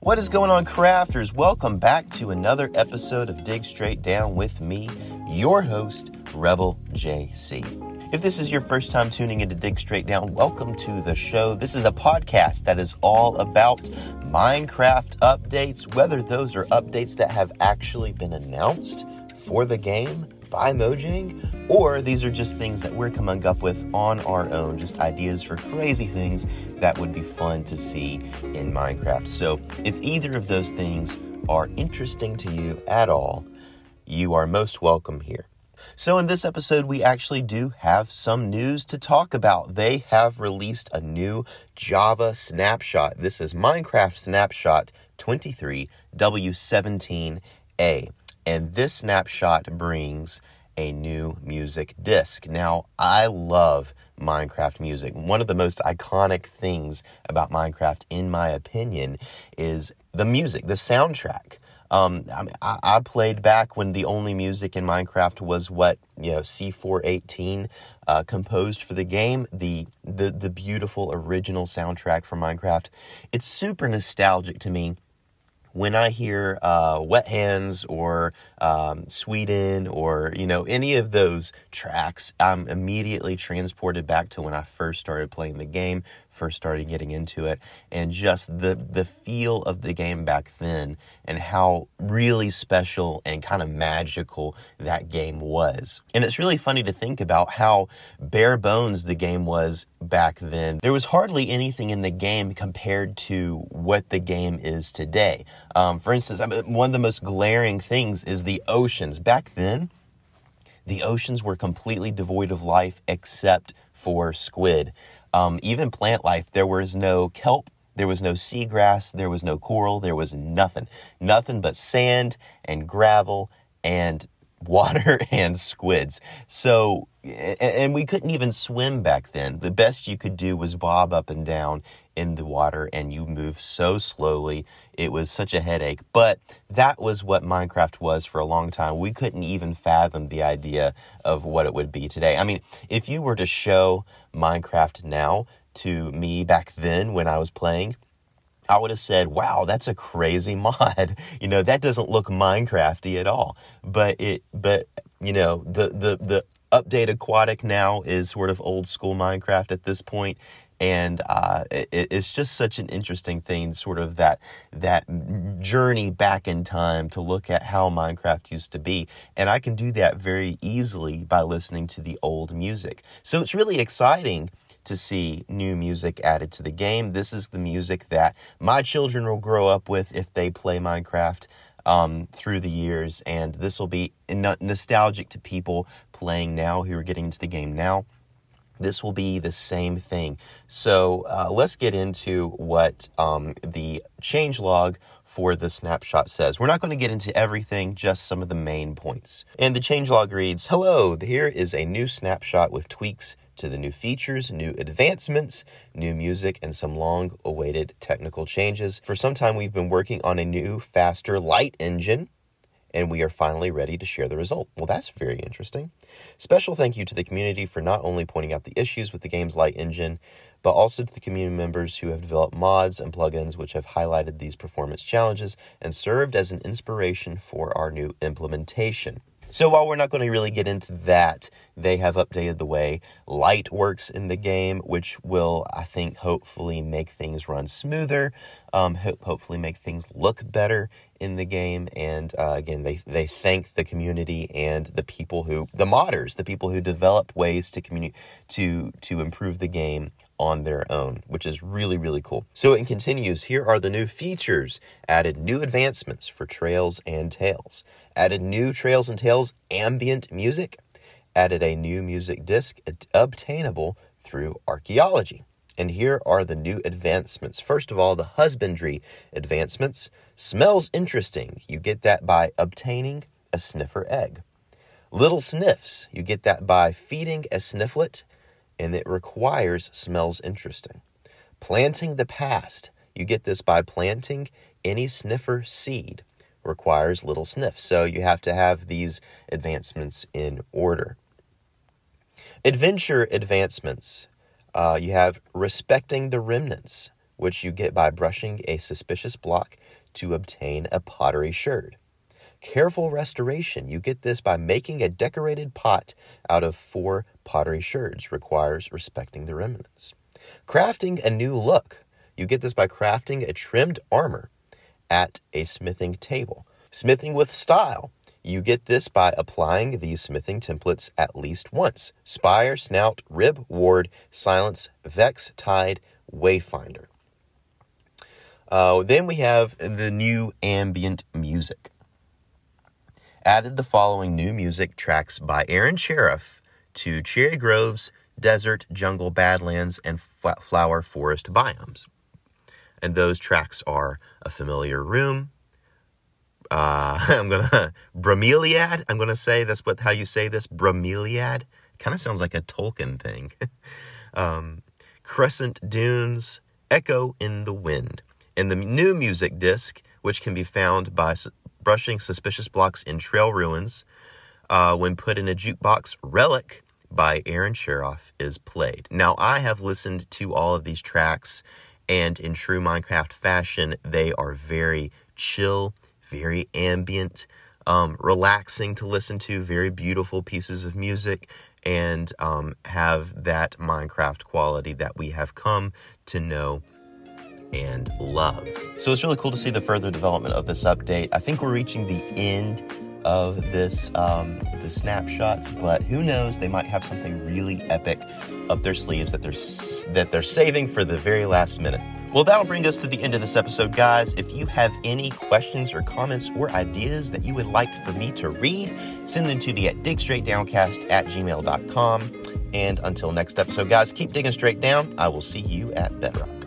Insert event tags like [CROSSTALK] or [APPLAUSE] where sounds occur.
What is going on, crafters? Welcome back to another episode of Dig Straight Down with me, your host, Rebel JC. If this is your first time tuning into Dig Straight Down, welcome to the show. This is a podcast that is all about Minecraft updates, whether those are updates that have actually been announced for the game by Mojang, or these are just things that we're coming up with on our own, just ideas for crazy things that would be fun to see in Minecraft. So, if either of those things are interesting to you at all, you are most welcome here. So, in this episode, we actually do have some news to talk about. They have released a new Java snapshot. This is Minecraft Snapshot 23 W17A. And this snapshot brings a new music disc. Now, I love Minecraft music. One of the most iconic things about Minecraft, in my opinion, is the music, the soundtrack. Um, I, I, played back when the only music in Minecraft was what you know C418 uh, composed for the game. The the the beautiful original soundtrack for Minecraft. It's super nostalgic to me when I hear uh, Wet Hands or um, Sweden or you know any of those tracks, I'm immediately transported back to when I first started playing the game, first started getting into it and just the the feel of the game back then and how really special and kind of magical that game was. And it's really funny to think about how bare bones the game was back then. There was hardly anything in the game compared to what the game is today. Um, for instance, one of the most glaring things is the oceans. Back then, the oceans were completely devoid of life except for squid. Um, even plant life, there was no kelp, there was no seagrass, there was no coral, there was nothing. Nothing but sand and gravel and water [LAUGHS] and squids. So, and we couldn't even swim back then. The best you could do was bob up and down in the water and you move so slowly. It was such a headache. But that was what Minecraft was for a long time. We couldn't even fathom the idea of what it would be today. I mean, if you were to show Minecraft now to me back then when I was playing, I would have said, wow, that's a crazy [LAUGHS] mod. You know, that doesn't look Minecrafty at all. But it, but, you know, the, the, the update aquatic now is sort of old school Minecraft at this point and uh, it, it's just such an interesting thing sort of that that journey back in time to look at how minecraft used to be and i can do that very easily by listening to the old music so it's really exciting to see new music added to the game this is the music that my children will grow up with if they play minecraft um, through the years and this will be nostalgic to people playing now who are getting into the game now this will be the same thing. So uh, let's get into what um, the change log for the snapshot says. We're not going to get into everything, just some of the main points. And the change log reads Hello, here is a new snapshot with tweaks to the new features, new advancements, new music, and some long awaited technical changes. For some time, we've been working on a new, faster light engine and we are finally ready to share the result. Well, that's very interesting. Special thank you to the community for not only pointing out the issues with the game's light engine, but also to the community members who have developed mods and plugins which have highlighted these performance challenges and served as an inspiration for our new implementation. So while we're not going to really get into that, they have updated the way light works in the game, which will, I think, hopefully make things run smoother, um, ho- hopefully make things look better in the game. And uh, again, they, they thank the community and the people who, the modders, the people who develop ways to communi- to to improve the game on their own, which is really, really cool. So it continues. Here are the new features added new advancements for Trails and Tales, added new Trails and Tales ambient music, added a new music disc obtainable through archaeology. And here are the new advancements. First of all, the husbandry advancements. Smells interesting. You get that by obtaining a sniffer egg. Little sniffs. You get that by feeding a snifflet, and it requires smells interesting. Planting the past. You get this by planting any sniffer seed. Requires little sniff. So you have to have these advancements in order. Adventure advancements uh, you have respecting the remnants. which you get by brushing a suspicious block to obtain a pottery sherd. Careful restoration, you get this by making a decorated pot out of four pottery sherds, requires respecting the remnants. Crafting a new look, you get this by crafting a trimmed armor at a smithing table. Smithing with style, you get this by applying these smithing templates at least once spire, snout, rib, ward, silence, vex, tide, wayfinder. Uh, then we have the new ambient music. Added the following new music tracks by Aaron Cherof to Cherry Grove's desert, jungle, badlands, and flower forest biomes. And those tracks are A Familiar Room, uh, [LAUGHS] I'm gonna bromeliad. I'm gonna say that's what how you say this bromeliad. Kind of sounds like a Tolkien thing. [LAUGHS] um, Crescent Dunes, Echo in the Wind, and the new music disc, which can be found by brushing suspicious blocks in trail ruins. Uh, when put in a jukebox, Relic by Aaron Cherof is played. Now, I have listened to all of these tracks, and in true Minecraft fashion, they are very chill very ambient, um, relaxing to listen to, very beautiful pieces of music, and um, have that Minecraft quality that we have come to know and love. So it's really cool to see the further development of this update. I think we're reaching the end of this um, the snapshots, but who knows? They might have something really epic up their sleeves that they're that they're saving for the very last minute. Well, that'll bring us to the end of this episode, guys. If you have any questions or comments or ideas that you would like for me to read, send them to me at digstraightdowncast at gmail.com. And until next episode, guys, keep digging straight down. I will see you at Bedrock.